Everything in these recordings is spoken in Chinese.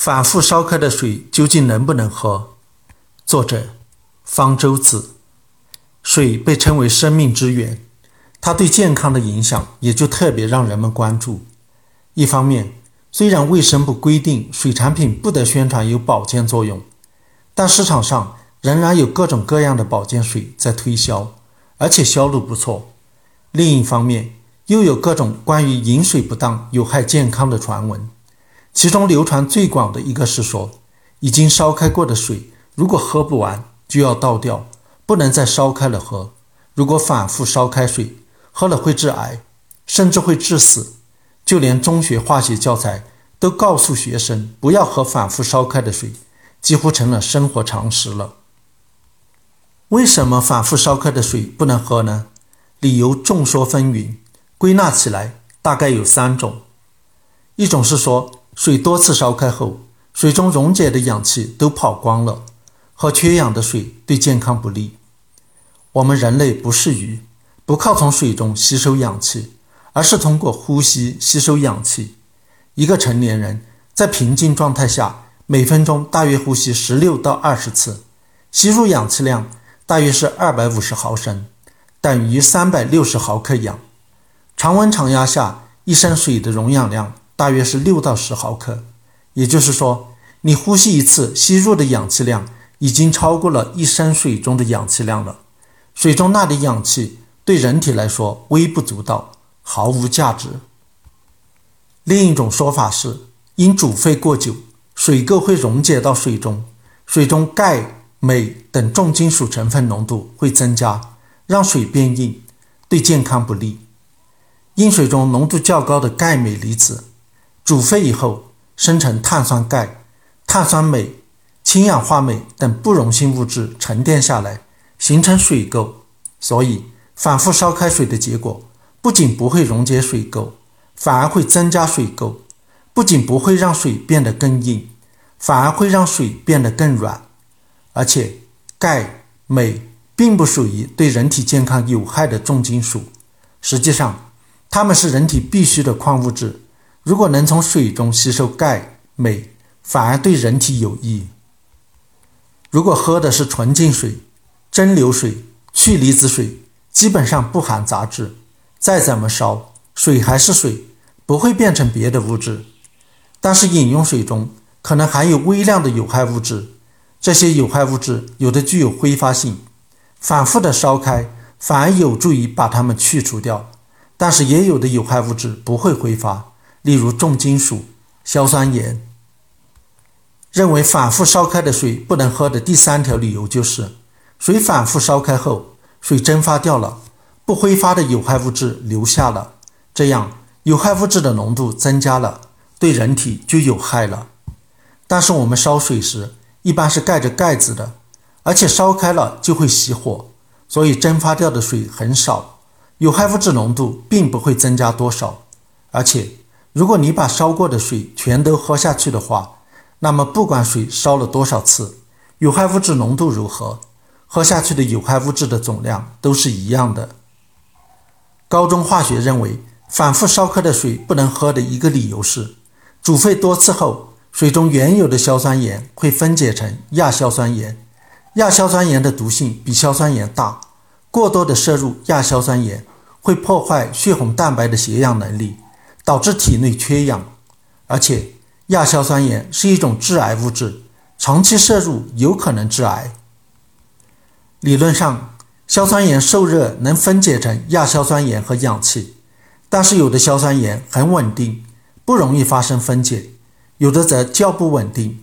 反复烧开的水究竟能不能喝？作者：方舟子。水被称为生命之源，它对健康的影响也就特别让人们关注。一方面，虽然卫生部规定水产品不得宣传有保健作用，但市场上仍然有各种各样的保健水在推销，而且销路不错。另一方面，又有各种关于饮水不当有害健康的传闻。其中流传最广的一个是说，已经烧开过的水，如果喝不完就要倒掉，不能再烧开了喝。如果反复烧开水，喝了会致癌，甚至会致死。就连中学化学教材都告诉学生不要喝反复烧开的水，几乎成了生活常识了。为什么反复烧开的水不能喝呢？理由众说纷纭，归纳起来大概有三种：一种是说。水多次烧开后，水中溶解的氧气都跑光了，喝缺氧的水对健康不利。我们人类不是鱼，不靠从水中吸收氧气，而是通过呼吸吸收氧气。一个成年人在平静状态下，每分钟大约呼吸十六到二十次，吸入氧气量大约是二百五十毫升，等于三百六十毫克氧。常温常压下，一升水的溶氧量。大约是六到十毫克，也就是说，你呼吸一次吸入的氧气量已经超过了一升水中的氧气量了。水中钠的氧气对人体来说微不足道，毫无价值。另一种说法是，因煮沸过久，水垢会溶解到水中，水中钙、镁等重金属成分浓度会增加，让水变硬，对健康不利。因水中浓度较高的钙镁离子。煮沸以后，生成碳酸钙、碳酸镁、氢氧化镁等不溶性物质沉淀下来，形成水垢。所以，反复烧开水的结果，不仅不会溶解水垢，反而会增加水垢；不仅不会让水变得更硬，反而会让水变得更软。而且，钙、镁并不属于对人体健康有害的重金属，实际上，它们是人体必需的矿物质。如果能从水中吸收钙、镁，反而对人体有益。如果喝的是纯净水、蒸馏水、去离子水，基本上不含杂质，再怎么烧，水还是水，不会变成别的物质。但是饮用水中可能含有微量的有害物质，这些有害物质有的具有挥发性，反复的烧开反而有助于把它们去除掉。但是也有的有害物质不会挥发。例如重金属、硝酸盐。认为反复烧开的水不能喝的第三条理由就是，水反复烧开后，水蒸发掉了，不挥发的有害物质留下了，这样有害物质的浓度增加了，对人体就有害了。但是我们烧水时一般是盖着盖子的，而且烧开了就会熄火，所以蒸发掉的水很少，有害物质浓度并不会增加多少，而且。如果你把烧过的水全都喝下去的话，那么不管水烧了多少次，有害物质浓度如何，喝下去的有害物质的总量都是一样的。高中化学认为，反复烧开的水不能喝的一个理由是，煮沸多次后，水中原有的硝酸盐会分解成亚硝酸盐，亚硝酸盐的毒性比硝酸盐大，过多的摄入亚硝酸盐会破坏血红蛋白的携氧能力。导致体内缺氧，而且亚硝酸盐是一种致癌物质，长期摄入有可能致癌。理论上，硝酸盐受热能分解成亚硝酸盐和氧气，但是有的硝酸盐很稳定，不容易发生分解，有的则较不稳定。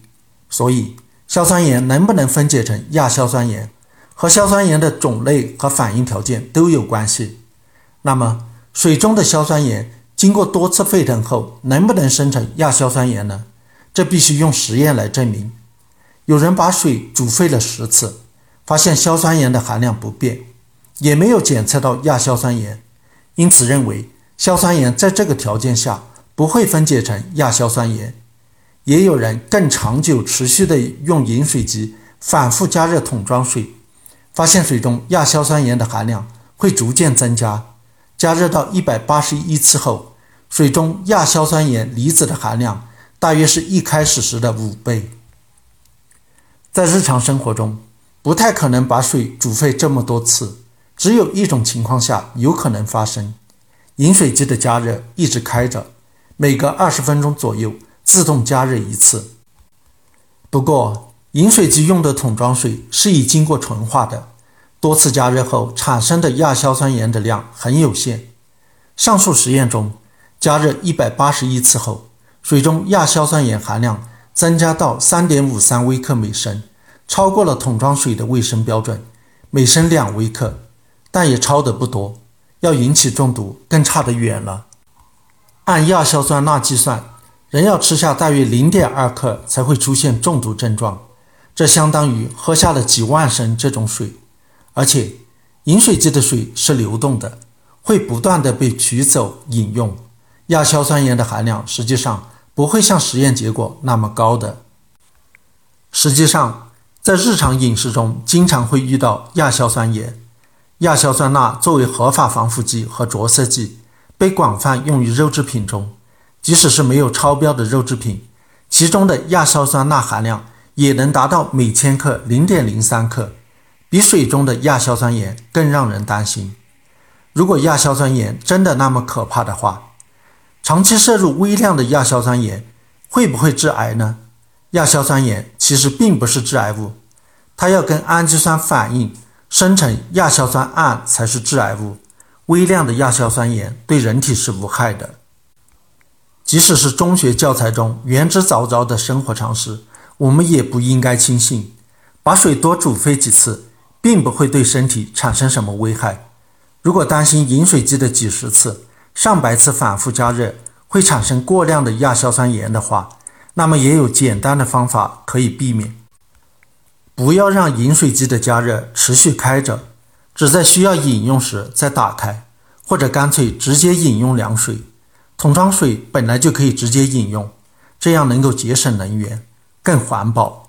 所以，硝酸盐能不能分解成亚硝酸盐，和硝酸盐的种类和反应条件都有关系。那么，水中的硝酸盐。经过多次沸腾后，能不能生成亚硝酸盐呢？这必须用实验来证明。有人把水煮沸了十次，发现硝酸盐的含量不变，也没有检测到亚硝酸盐，因此认为硝酸盐在这个条件下不会分解成亚硝酸盐。也有人更长久、持续的用饮水机反复加热桶装水，发现水中亚硝酸盐的含量会逐渐增加。加热到一百八十一次后，水中亚硝酸盐离子的含量大约是一开始时的五倍。在日常生活中，不太可能把水煮沸这么多次，只有一种情况下有可能发生：饮水机的加热一直开着，每隔二十分钟左右自动加热一次。不过，饮水机用的桶装水是已经过纯化的，多次加热后产生的亚硝酸盐的量很有限。上述实验中，加热一百八十亿次后，水中亚硝酸盐含量增加到三点五三微克每升，超过了桶装水的卫生标准，每升两微克，但也超得不多。要引起中毒，更差得远了。按亚硝酸钠计算，人要吃下大约零点二克才会出现中毒症状。这相当于喝下了几万升这种水，而且饮水机的水是流动的，会不断的被取走饮用，亚硝酸盐的含量实际上不会像实验结果那么高的。实际上，在日常饮食中经常会遇到亚硝酸盐。亚硝酸钠作为合法防腐剂和着色剂，被广泛用于肉制品中，即使是没有超标的肉制品，其中的亚硝酸钠含量。也能达到每千克零点零三克，比水中的亚硝酸盐更让人担心。如果亚硝酸盐真的那么可怕的话，长期摄入微量的亚硝酸盐会不会致癌呢？亚硝酸盐其实并不是致癌物，它要跟氨基酸反应生成亚硝酸胺才是致癌物。微量的亚硝酸盐对人体是无害的。即使是中学教材中言之凿凿的生活常识。我们也不应该轻信，把水多煮沸几次，并不会对身体产生什么危害。如果担心饮水机的几十次、上百次反复加热会产生过量的亚硝酸盐的话，那么也有简单的方法可以避免。不要让饮水机的加热持续开着，只在需要饮用时再打开，或者干脆直接饮用凉水。桶装水本来就可以直接饮用，这样能够节省能源。更环保。